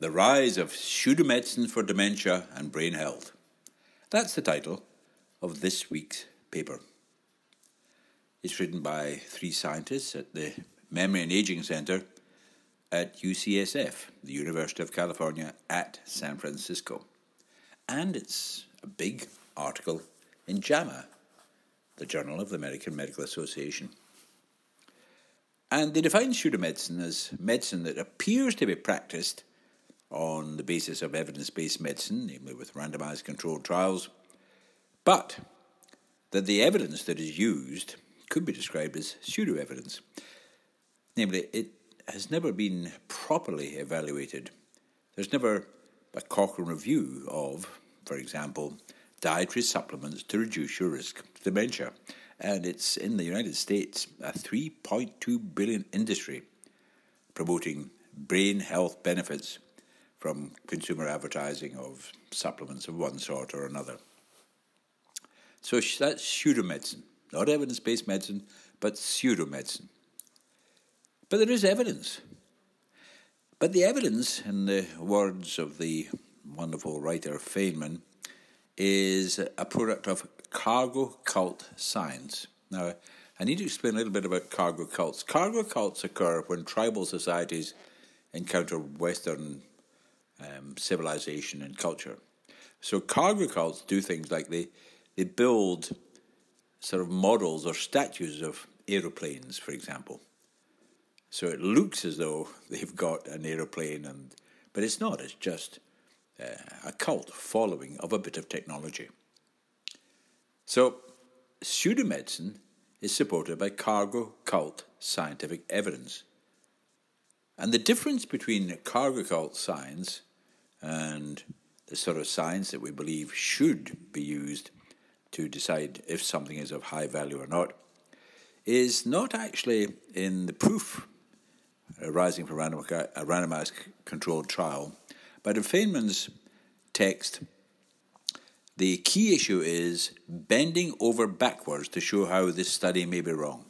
The Rise of Pseudomedicine for Dementia and Brain Health. That's the title of this week's paper. It's written by three scientists at the Memory and Aging Center at UCSF, the University of California at San Francisco. And it's a big article in JAMA, the Journal of the American Medical Association. And they define pseudomedicine as medicine that appears to be practiced on the basis of evidence based medicine, namely with randomized controlled trials, but that the evidence that is used could be described as pseudo evidence. Namely, it has never been properly evaluated. There's never a Cochrane review of, for example, dietary supplements to reduce your risk of dementia. And it's in the United States a 3.2 billion industry promoting brain health benefits from consumer advertising of supplements of one sort or another. So that's pseudomedicine, not evidence based medicine, but pseudomedicine. But there is evidence. But the evidence, in the words of the wonderful writer Feynman, is a product of cargo cult science. Now, I need to explain a little bit about cargo cults. Cargo cults occur when tribal societies encounter Western um, civilization and culture. So cargo cults do things like they, they build sort of models or statues of aeroplanes, for example. So it looks as though they've got an aeroplane, and but it's not. It's just uh, a cult following of a bit of technology. So pseudomedicine is supported by cargo cult scientific evidence. And the difference between cargo cult science and the sort of science that we believe should be used to decide if something is of high value or not is not actually in the proof arising from random, a randomized controlled trial, but in Feynman's text, the key issue is bending over backwards to show how this study may be wrong.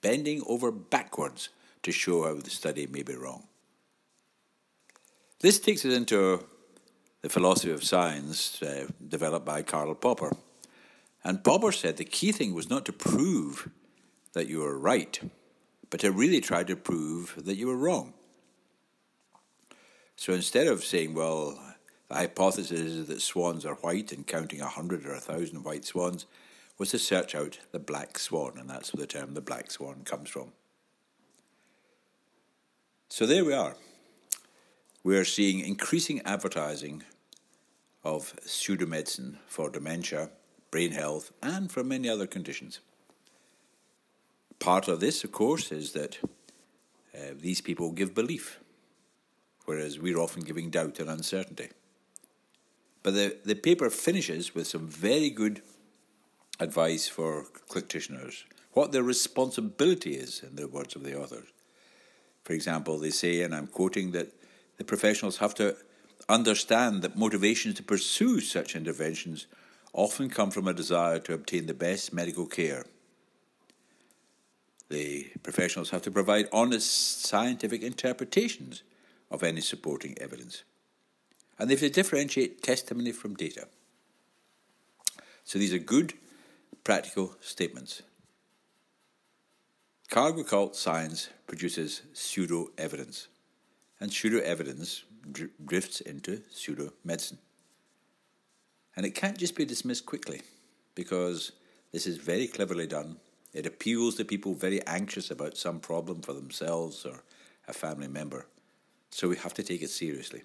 Bending over backwards to show how the study may be wrong. This takes us into the philosophy of science uh, developed by Karl Popper. And Popper said the key thing was not to prove that you were right, but to really try to prove that you were wrong. So instead of saying, well, the hypothesis is that swans are white and counting a hundred or a thousand white swans, was to search out the black swan, and that's where the term the black swan comes from. So there we are we are seeing increasing advertising of pseudomedicine for dementia, brain health, and for many other conditions. Part of this, of course, is that uh, these people give belief, whereas we're often giving doubt and uncertainty. But the, the paper finishes with some very good advice for practitioners, what their responsibility is, in the words of the authors. For example, they say, and I'm quoting, that the professionals have to understand that motivations to pursue such interventions often come from a desire to obtain the best medical care. The professionals have to provide honest scientific interpretations of any supporting evidence. And they have to differentiate testimony from data. So these are good, practical statements. Cargo cult science produces pseudo evidence and pseudo evidence drifts into pseudo medicine. And it can't just be dismissed quickly because this is very cleverly done. It appeals to people very anxious about some problem for themselves or a family member. So we have to take it seriously.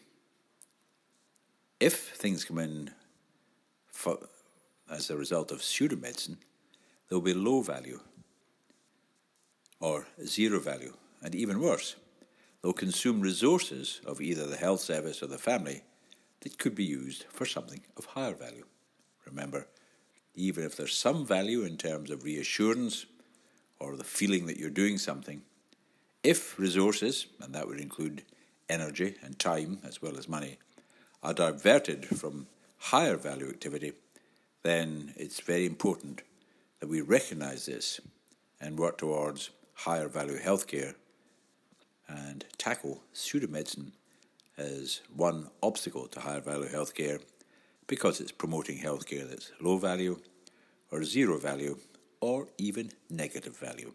If things come in for, as a result of pseudo medicine, there will be low value. or zero value, and even worse, they'll consume resources of either the health service or the family that could be used for something of higher value. Remember, even if there's some value in terms of reassurance or the feeling that you're doing something, if resources, and that would include energy and time as well as money, are diverted from higher value activity, then it's very important that we recognise this and work towards higher value healthcare and tackle pseudomedicine as one obstacle to higher value healthcare because it's promoting healthcare that's low value or zero value or even negative value.